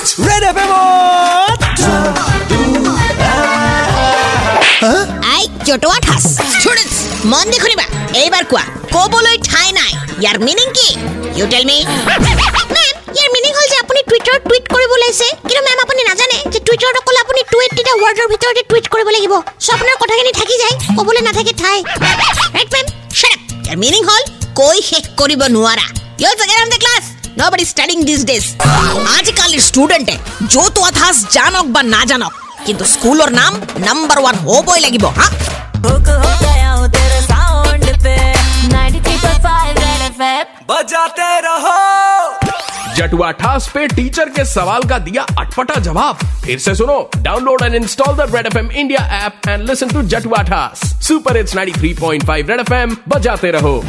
Red F আই জটোৱা ঠাচ ষ্টুডেণ্টছ মন দি শুনিবা এইবাৰ কোৱা ক'বলৈ ঠাই নাই। ইয়াৰ মিনিং কি? You tell me ma'am year meaning হ'ল যে আপুনি টুইটাৰত টুইট কৰিব লাগিছে কিন্তু মেম আপুনি নাজানে যে টুইটাৰত অকল আপুনি টুইট তেতিয়া ৱৰ্ডৰ ভিতৰতে টুইট কৰিব লাগিব। চ' আপোনাৰ কথাখিনি থাকি যায় ক'বলৈ নাথাকে ঠাই। ৰাইট মেম শ্বাট আপ ইয়াৰ মিনিং হ'ল কৈ শেষ কৰিব নোৱাৰা। You get on the class nobody studying this days आजकल स्टूडेंट है जो तो अथास जानक बा ना जानक किंतु स्कूल और नाम नंबर वन हो बोई लगी बो हाँ? बजाते रहो। जटुआ ठास पे टीचर के सवाल का दिया अटपटा जवाब। फिर से सुनो download and install the Red FM India app and listen to जटुआ ठास। सुपर इट्स 93.5 रेड एफएम बजाते रहो।